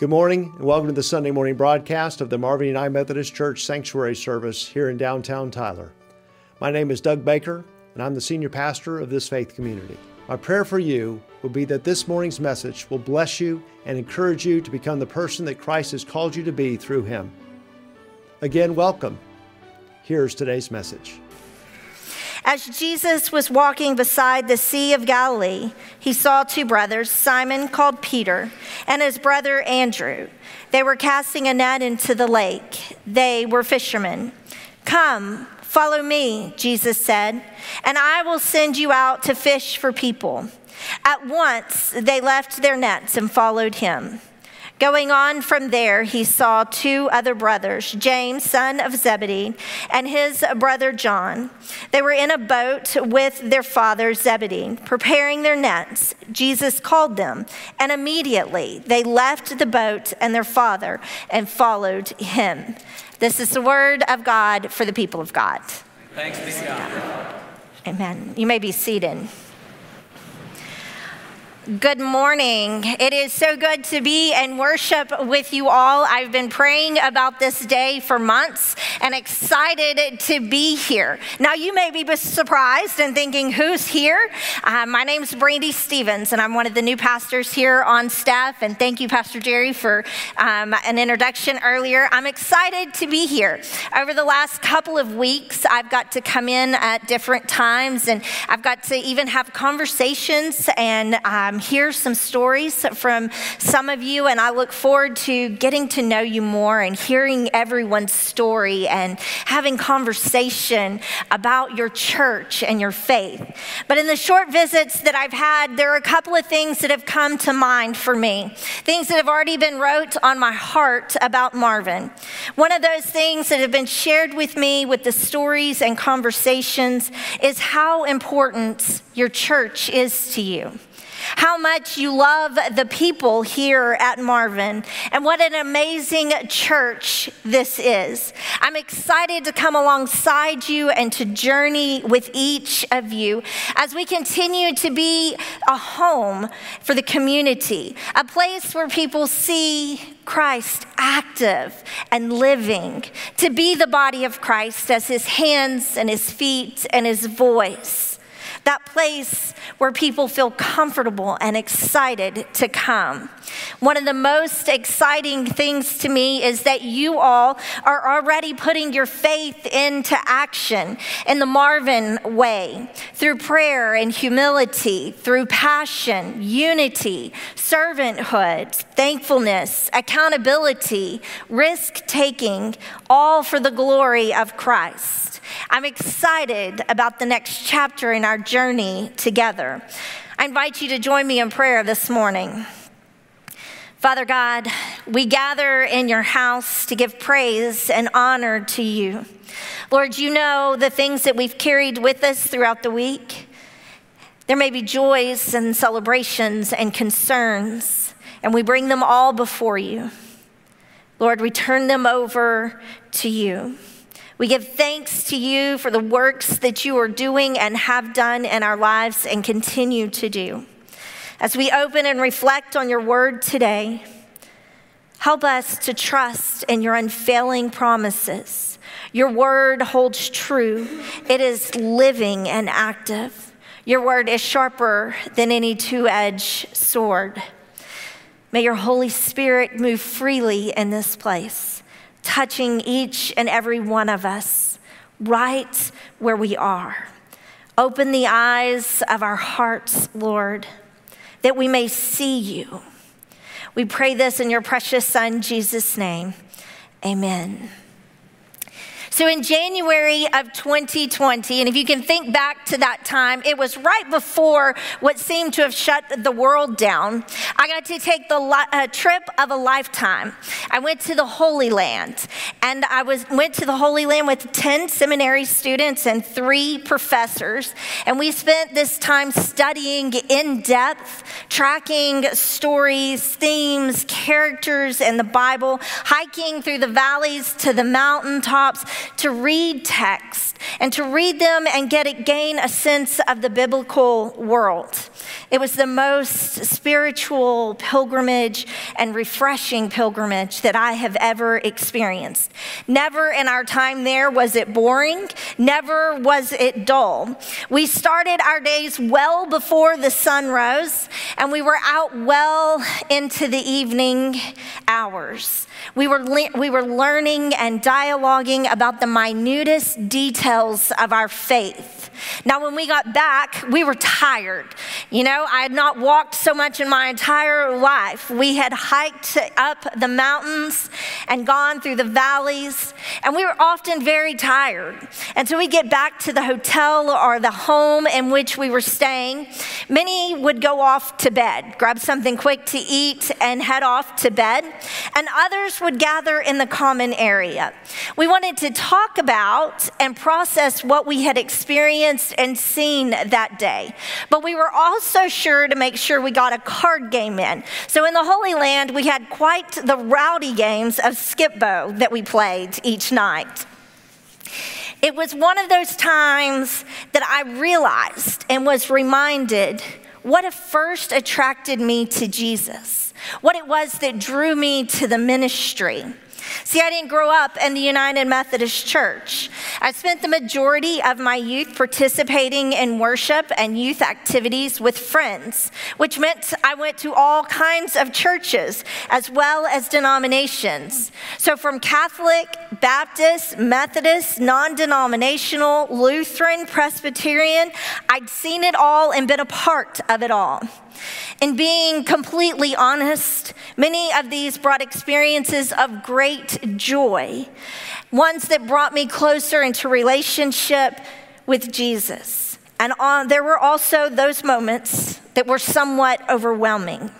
Good morning and welcome to the Sunday morning broadcast of the Marvin United Methodist Church Sanctuary Service here in downtown Tyler. My name is Doug Baker and I'm the senior pastor of this faith community. My prayer for you will be that this morning's message will bless you and encourage you to become the person that Christ has called you to be through Him. Again, welcome. Here's today's message. As Jesus was walking beside the Sea of Galilee, he saw two brothers, Simon called Peter, and his brother Andrew. They were casting a net into the lake. They were fishermen. Come, follow me, Jesus said, and I will send you out to fish for people. At once they left their nets and followed him. Going on from there, he saw two other brothers, James, son of Zebedee, and his brother John. They were in a boat with their father Zebedee, preparing their nets. Jesus called them, and immediately they left the boat and their father and followed him. This is the word of God for the people of God. Thanks be to God. Amen. You may be seated. Good morning. It is so good to be and worship with you all. I've been praying about this day for months and excited to be here. Now, you may be surprised and thinking, who's here? Uh, my name's Brandy Stevens, and I'm one of the new pastors here on staff. And thank you, Pastor Jerry, for um, an introduction earlier. I'm excited to be here. Over the last couple of weeks, I've got to come in at different times, and I've got to even have conversations and um, hear some stories from some of you, and I look forward to getting to know you more and hearing everyone's story and having conversation about your church and your faith. But in the short visits that I've had, there are a couple of things that have come to mind for me, things that have already been wrote on my heart about Marvin. One of those things that have been shared with me with the stories and conversations is how important your church is to you how much you love the people here at Marvin, and what an amazing church this is. I'm excited to come alongside you and to journey with each of you as we continue to be a home for the community, a place where people see Christ active and living, to be the body of Christ as his hands and his feet and his voice that place where people feel comfortable and excited to come. One of the most exciting things to me is that you all are already putting your faith into action in the Marvin way through prayer and humility, through passion, unity, servanthood, thankfulness, accountability, risk taking, all for the glory of Christ. I'm excited about the next chapter in our journey together. I invite you to join me in prayer this morning. Father God, we gather in your house to give praise and honor to you. Lord, you know the things that we've carried with us throughout the week. There may be joys and celebrations and concerns, and we bring them all before you. Lord, we turn them over to you. We give thanks to you for the works that you are doing and have done in our lives and continue to do. As we open and reflect on your word today, help us to trust in your unfailing promises. Your word holds true, it is living and active. Your word is sharper than any two edged sword. May your Holy Spirit move freely in this place touching each and every one of us right where we are. Open the eyes of our hearts, Lord, that we may see you. We pray this in your precious Son, Jesus' name. Amen. So in January of 2020, and if you can think back to that time, it was right before what seemed to have shut the world down. I got to take the li- uh, trip of a lifetime. I went to the Holy Land, and I was went to the Holy Land with 10 seminary students and three professors, and we spent this time studying in depth, tracking stories, themes, characters in the Bible, hiking through the valleys to the mountaintops, to read text and to read them and get it, gain a sense of the biblical world. It was the most spiritual pilgrimage and refreshing pilgrimage that I have ever experienced. Never in our time there was it boring, never was it dull. We started our days well before the sun rose, and we were out well into the evening hours. We were, le- we were learning and dialoguing about the minutest details of our faith. Now, when we got back, we were tired. You know, I had not walked so much in my entire life. We had hiked up the mountains and gone through the valleys, and we were often very tired. And so we get back to the hotel or the home in which we were staying. Many would go off to bed, grab something quick to eat, and head off to bed. And others would gather in the common area. We wanted to talk about and process what we had experienced and seen that day. But we were also sure to make sure we got a card game in. So in the Holy Land, we had quite the rowdy games of skip-bo that we played each night. It was one of those times that I realized and was reminded what first attracted me to Jesus, what it was that drew me to the ministry. See, I didn't grow up in the United Methodist Church. I spent the majority of my youth participating in worship and youth activities with friends, which meant I went to all kinds of churches as well as denominations. So, from Catholic, Baptist, Methodist, non denominational, Lutheran, Presbyterian, I'd seen it all and been a part of it all. In being completely honest, many of these brought experiences of great joy, ones that brought me closer into relationship with Jesus. And on, there were also those moments that were somewhat overwhelming.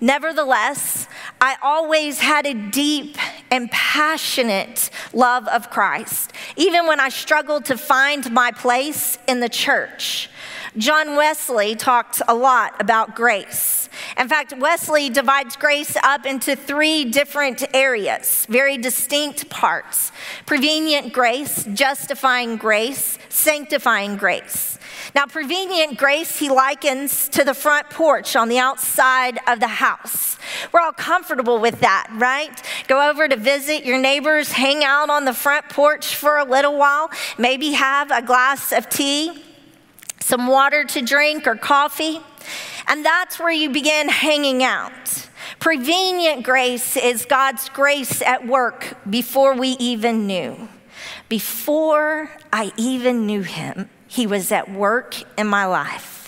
Nevertheless, I always had a deep and passionate love of Christ, even when I struggled to find my place in the church. John Wesley talked a lot about grace. In fact, Wesley divides grace up into three different areas, very distinct parts prevenient grace, justifying grace, sanctifying grace. Now, prevenient grace, he likens to the front porch on the outside of the house. We're all comfortable with that, right? Go over to visit your neighbors, hang out on the front porch for a little while, maybe have a glass of tea some water to drink or coffee, and that's where you begin hanging out. Prevenient grace is God's grace at work before we even knew. Before I even knew Him, He was at work in my life.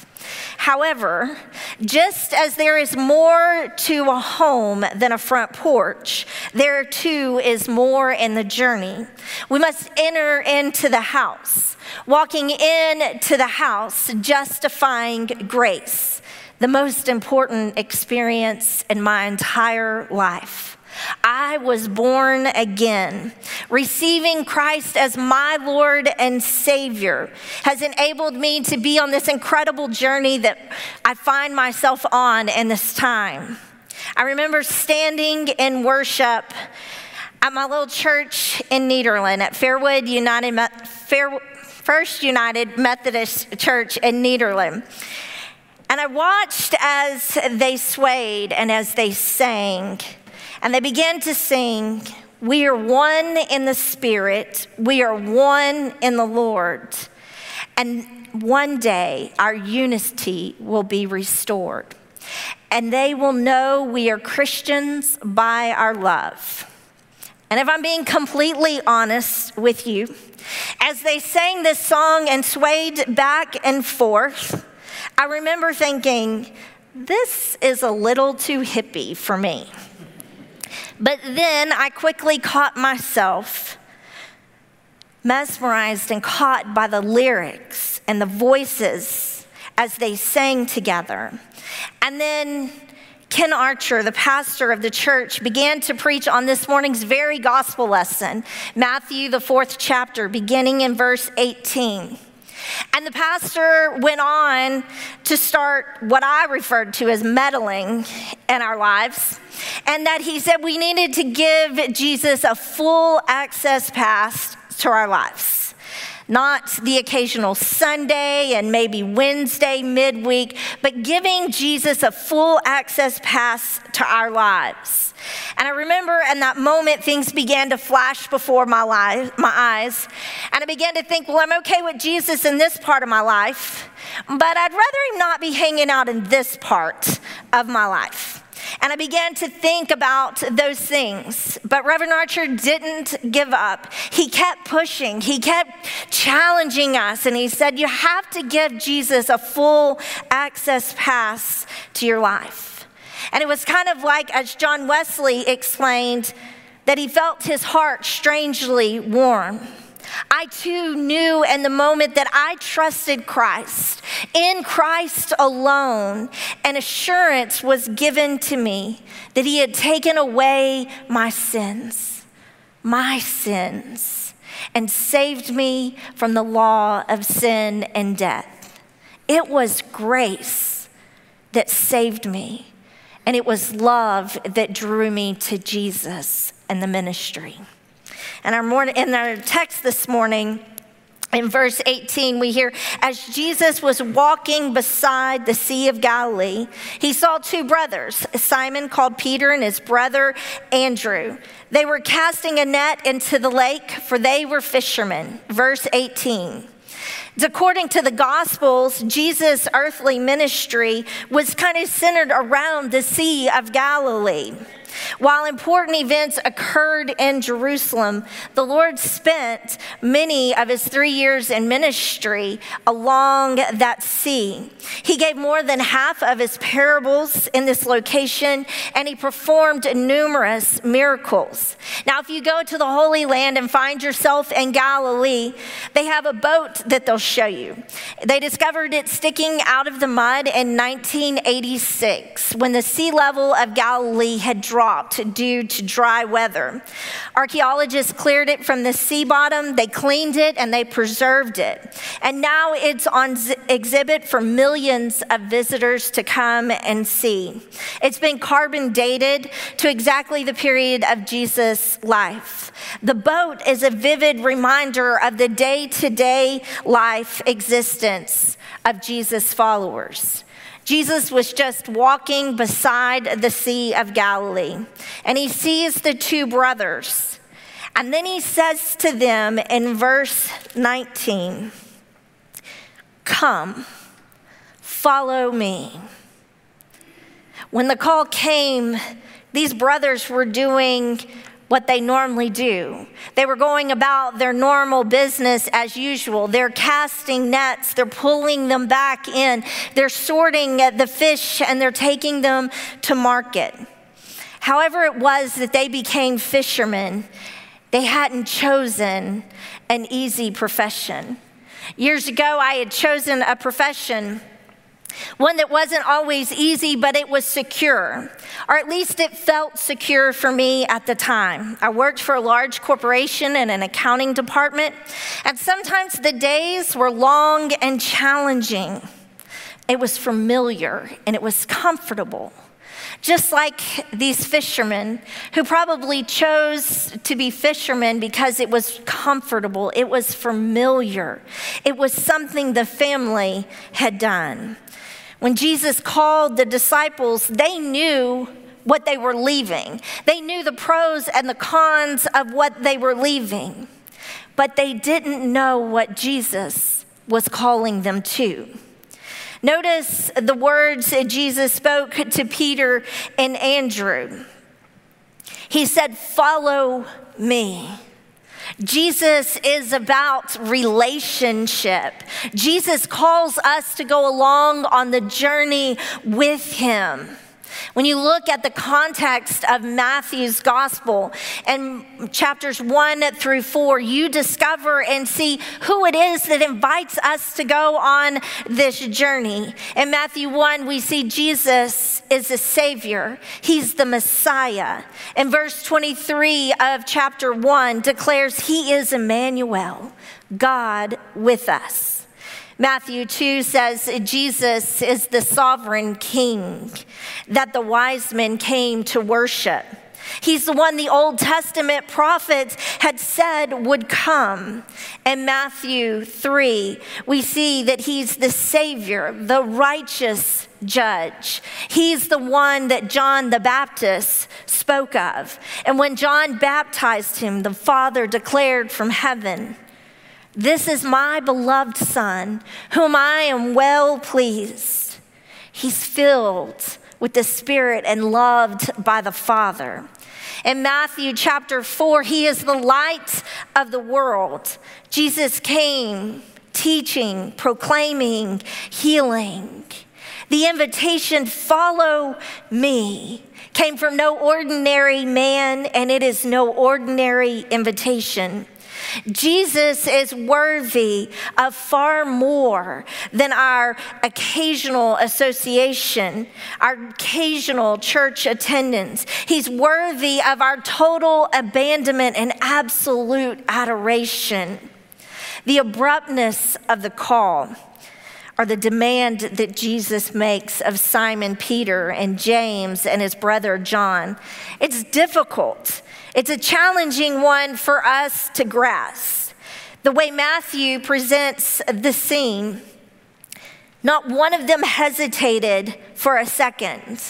However, just as there is more to a home than a front porch, there too is more in the journey. We must enter into the house, walking into the house, justifying grace, the most important experience in my entire life. I was born again. Receiving Christ as my Lord and Savior has enabled me to be on this incredible journey that I find myself on in this time. I remember standing in worship at my little church in Nederland at Fairwood United Fair, First United Methodist Church in Nederland. And I watched as they swayed and as they sang. And they began to sing, We are one in the Spirit, we are one in the Lord. And one day our unity will be restored. And they will know we are Christians by our love. And if I'm being completely honest with you, as they sang this song and swayed back and forth, I remember thinking, this is a little too hippie for me. But then I quickly caught myself mesmerized and caught by the lyrics and the voices as they sang together. And then Ken Archer, the pastor of the church, began to preach on this morning's very gospel lesson, Matthew, the fourth chapter, beginning in verse 18. And the pastor went on to start what I referred to as meddling in our lives, and that he said we needed to give Jesus a full access pass to our lives. Not the occasional Sunday and maybe Wednesday midweek, but giving Jesus a full access pass to our lives. And I remember in that moment, things began to flash before my, life, my eyes. And I began to think, well, I'm okay with Jesus in this part of my life, but I'd rather him not be hanging out in this part of my life. And I began to think about those things. But Reverend Archer didn't give up. He kept pushing, he kept challenging us. And he said, You have to give Jesus a full access pass to your life. And it was kind of like, as John Wesley explained, that he felt his heart strangely warm. I too knew in the moment that I trusted Christ, in Christ alone, an assurance was given to me that He had taken away my sins, my sins, and saved me from the law of sin and death. It was grace that saved me, and it was love that drew me to Jesus and the ministry. And our morning, in our text this morning, in verse 18, we hear, as Jesus was walking beside the Sea of Galilee, he saw two brothers, Simon called Peter and his brother Andrew. They were casting a net into the lake, for they were fishermen. Verse 18. According to the Gospels, Jesus' earthly ministry was kind of centered around the Sea of Galilee. While important events occurred in Jerusalem, the Lord spent many of his three years in ministry along that sea. He gave more than half of his parables in this location, and he performed numerous miracles. Now, if you go to the Holy Land and find yourself in Galilee, they have a boat that they'll show you. They discovered it sticking out of the mud in 1986 when the sea level of Galilee had dropped due to dry weather. Archaeologists cleared it from the sea bottom, they cleaned it, and they preserved it. And now it's on exhibit for millions of visitors to come and see. It's been carbon dated to exactly the period of Jesus' life. The boat is a vivid reminder of the day to day life existence of Jesus' followers. Jesus was just walking beside the Sea of Galilee, and he sees the two brothers. And then he says to them in verse 19, Come, follow me. When the call came, these brothers were doing what they normally do. They were going about their normal business as usual. They're casting nets, they're pulling them back in, they're sorting the fish and they're taking them to market. However, it was that they became fishermen, they hadn't chosen an easy profession. Years ago, I had chosen a profession one that wasn't always easy, but it was secure, or at least it felt secure for me at the time. I worked for a large corporation in an accounting department, and sometimes the days were long and challenging. It was familiar and it was comfortable. Just like these fishermen who probably chose to be fishermen because it was comfortable, it was familiar, it was something the family had done. When Jesus called the disciples, they knew what they were leaving. They knew the pros and the cons of what they were leaving, but they didn't know what Jesus was calling them to. Notice the words that Jesus spoke to Peter and Andrew. He said, Follow me. Jesus is about relationship. Jesus calls us to go along on the journey with him. When you look at the context of Matthew's gospel and chapters one through four, you discover and see who it is that invites us to go on this journey. In Matthew 1, we see Jesus is the Savior, He's the Messiah. And verse 23 of chapter 1 declares He is Emmanuel, God with us. Matthew 2 says Jesus is the sovereign king that the wise men came to worship. He's the one the Old Testament prophets had said would come. In Matthew 3, we see that he's the Savior, the righteous judge. He's the one that John the Baptist spoke of. And when John baptized him, the Father declared from heaven, This is my beloved Son, whom I am well pleased. He's filled with the Spirit and loved by the Father. In Matthew chapter 4, he is the light of the world. Jesus came teaching, proclaiming, healing. The invitation, follow me, came from no ordinary man, and it is no ordinary invitation. Jesus is worthy of far more than our occasional association, our occasional church attendance. He's worthy of our total abandonment and absolute adoration. The abruptness of the call or the demand that Jesus makes of Simon Peter and James and his brother John. It's difficult. It's a challenging one for us to grasp. The way Matthew presents the scene, not one of them hesitated for a second.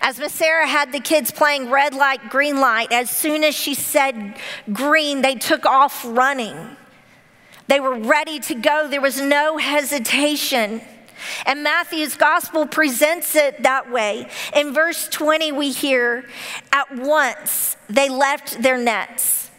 As Miss Sarah had the kids playing red light, green light, as soon as she said green, they took off running. They were ready to go. There was no hesitation. And Matthew's gospel presents it that way. In verse 20, we hear, at once they left their nets.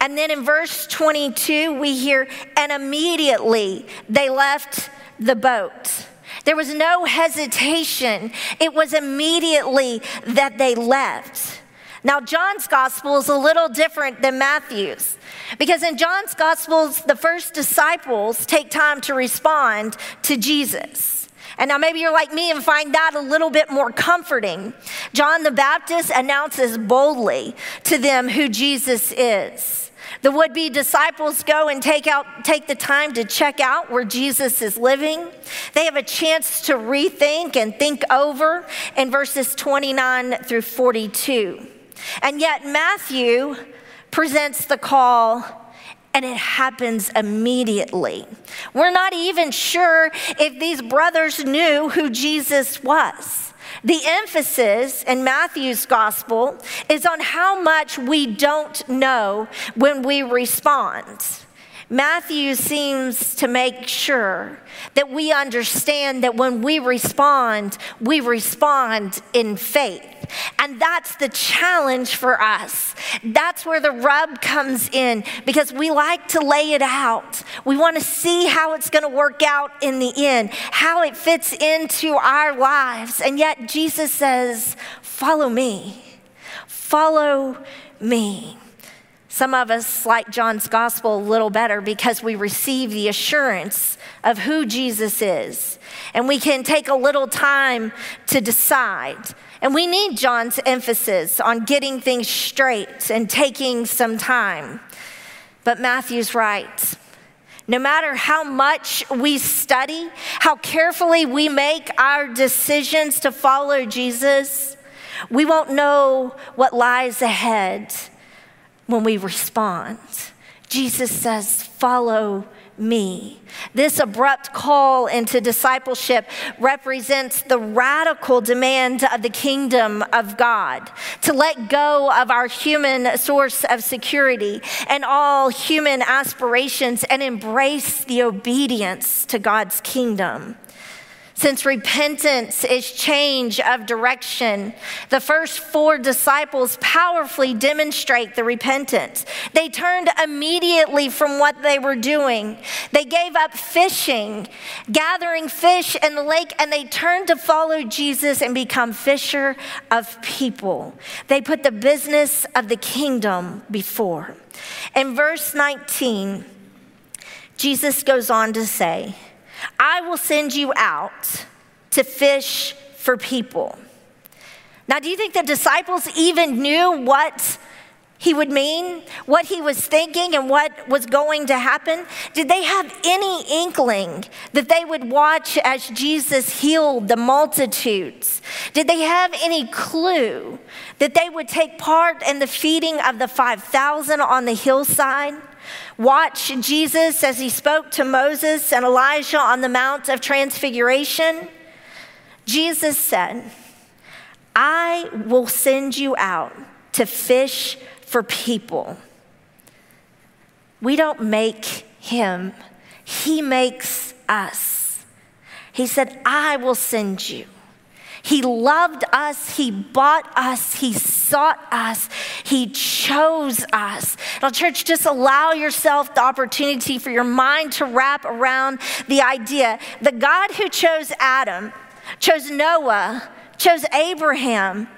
And then in verse 22, we hear, and immediately they left the boat. There was no hesitation. It was immediately that they left. Now, John's gospel is a little different than Matthew's. Because in John's Gospels, the first disciples take time to respond to Jesus. And now maybe you're like me and find that a little bit more comforting. John the Baptist announces boldly to them who Jesus is. The would be disciples go and take, out, take the time to check out where Jesus is living. They have a chance to rethink and think over in verses 29 through 42. And yet, Matthew presents the call and it happens immediately. We're not even sure if these brothers knew who Jesus was. The emphasis in Matthew's gospel is on how much we don't know when we respond. Matthew seems to make sure that we understand that when we respond, we respond in faith. And that's the challenge for us. That's where the rub comes in because we like to lay it out. We want to see how it's going to work out in the end, how it fits into our lives. And yet Jesus says, Follow me. Follow me. Some of us like John's gospel a little better because we receive the assurance of who Jesus is. And we can take a little time to decide. And we need John's emphasis on getting things straight and taking some time. But Matthew's right. No matter how much we study, how carefully we make our decisions to follow Jesus, we won't know what lies ahead when we respond. Jesus says, Follow me. This abrupt call into discipleship represents the radical demand of the kingdom of God to let go of our human source of security and all human aspirations and embrace the obedience to God's kingdom. Since repentance is change of direction, the first four disciples powerfully demonstrate the repentance. They turned immediately from what they were doing. They gave up fishing, gathering fish in the lake, and they turned to follow Jesus and become fisher of people. They put the business of the kingdom before. In verse 19, Jesus goes on to say, I will send you out to fish for people. Now, do you think the disciples even knew what he would mean, what he was thinking, and what was going to happen? Did they have any inkling that they would watch as Jesus healed the multitudes? Did they have any clue that they would take part in the feeding of the 5,000 on the hillside? Watch Jesus as he spoke to Moses and Elijah on the Mount of Transfiguration? Jesus said, I will send you out to fish for people. We don't make him, he makes us. He said, I will send you. He loved us. He bought us. He sought us. He chose us. Now, church, just allow yourself the opportunity for your mind to wrap around the idea the God who chose Adam, chose Noah, chose Abraham,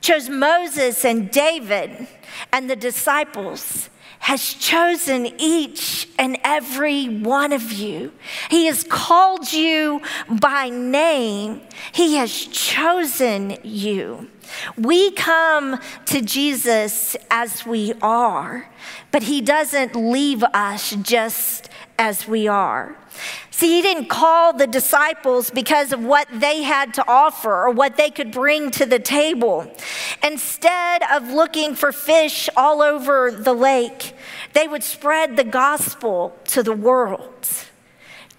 chose Moses and David and the disciples has chosen each and every one of you. He has called you by name. He has chosen you. We come to Jesus as we are, but He doesn't leave us just as we are. See, he didn't call the disciples because of what they had to offer or what they could bring to the table. Instead of looking for fish all over the lake, they would spread the gospel to the world.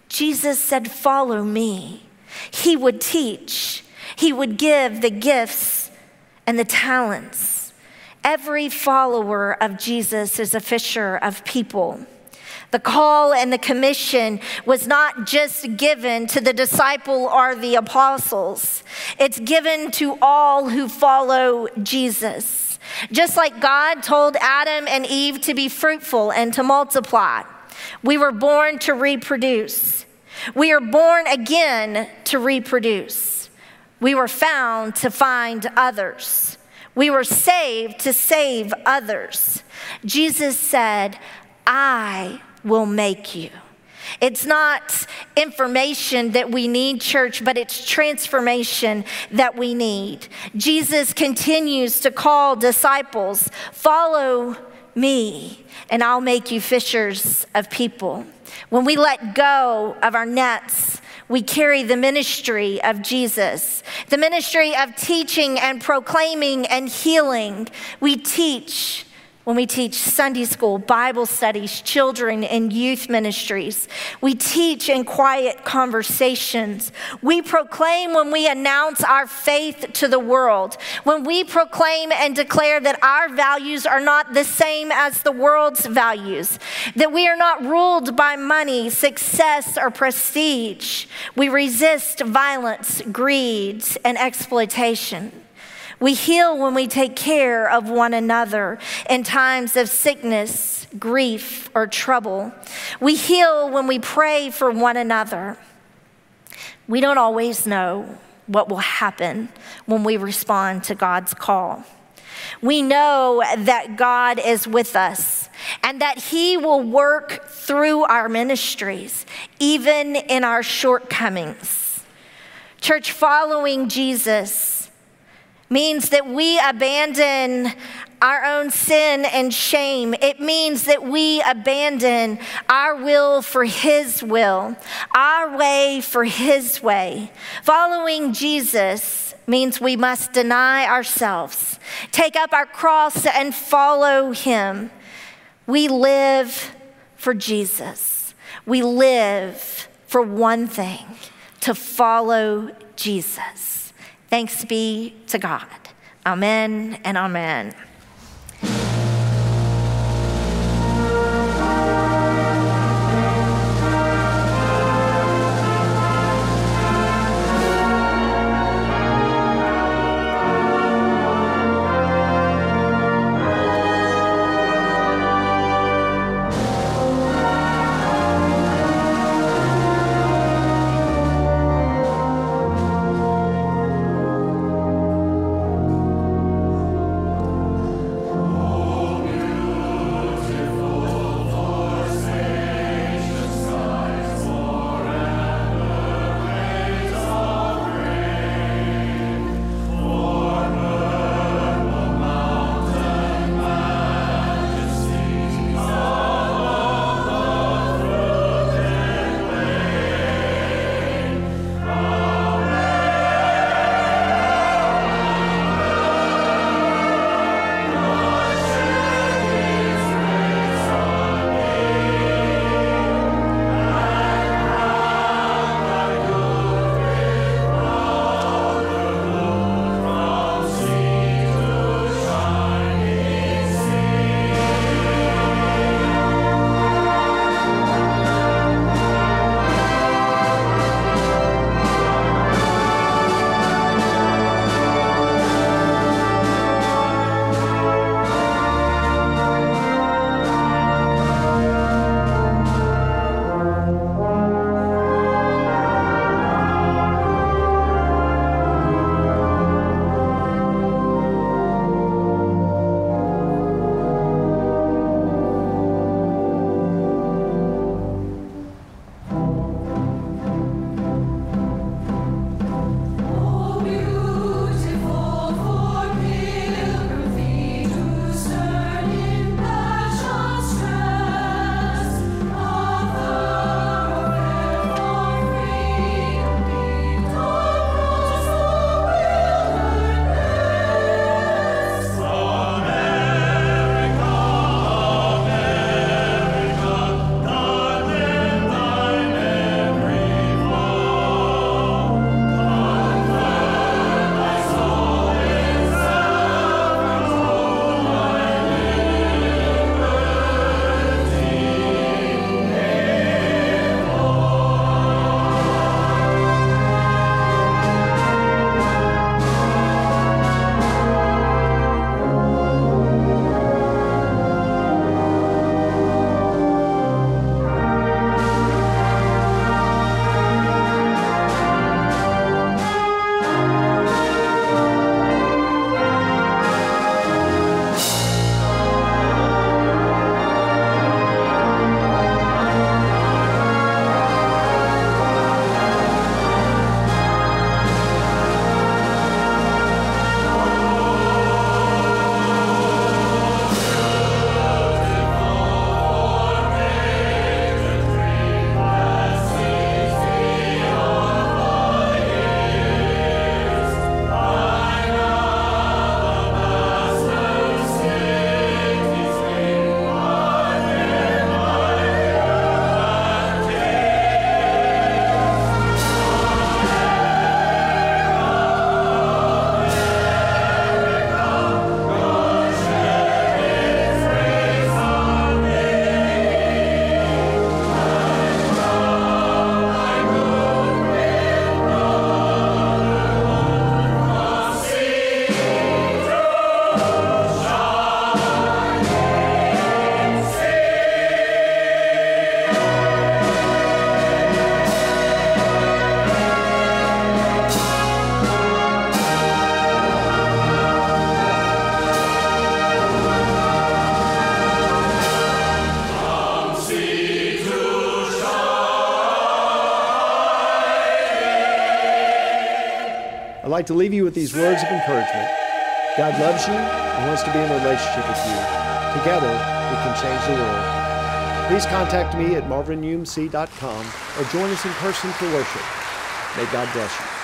Jesus said, Follow me. He would teach, he would give the gifts and the talents. Every follower of Jesus is a fisher of people. The call and the commission was not just given to the disciple or the apostles, it's given to all who follow Jesus. Just like God told Adam and Eve to be fruitful and to multiply, we were born to reproduce. We are born again to reproduce. We were found to find others. We were saved to save others. Jesus said, I will make you. It's not information that we need, church, but it's transformation that we need. Jesus continues to call disciples, follow me, and I'll make you fishers of people. When we let go of our nets, we carry the ministry of Jesus, the ministry of teaching and proclaiming and healing. We teach when we teach Sunday school, Bible studies, children and youth ministries. We teach in quiet conversations. We proclaim when we announce our faith to the world. When we proclaim and declare that our values are not the same as the world's values, that we are not ruled by money, success, or prestige. We resist violence, greed, and exploitation. We heal when we take care of one another in times of sickness, grief, or trouble. We heal when we pray for one another. We don't always know what will happen when we respond to God's call. We know that God is with us and that He will work through our ministries, even in our shortcomings. Church, following Jesus means that we abandon our own sin and shame. It means that we abandon our will for His will, our way for His way. Following Jesus means we must deny ourselves, take up our cross, and follow Him. We live for Jesus. We live for one thing to follow Jesus. Thanks be to God. Amen and amen. Like to leave you with these words of encouragement. God loves you and wants to be in a relationship with you. Together, we can change the world. Please contact me at marvinumc.com or join us in person for worship. May God bless you.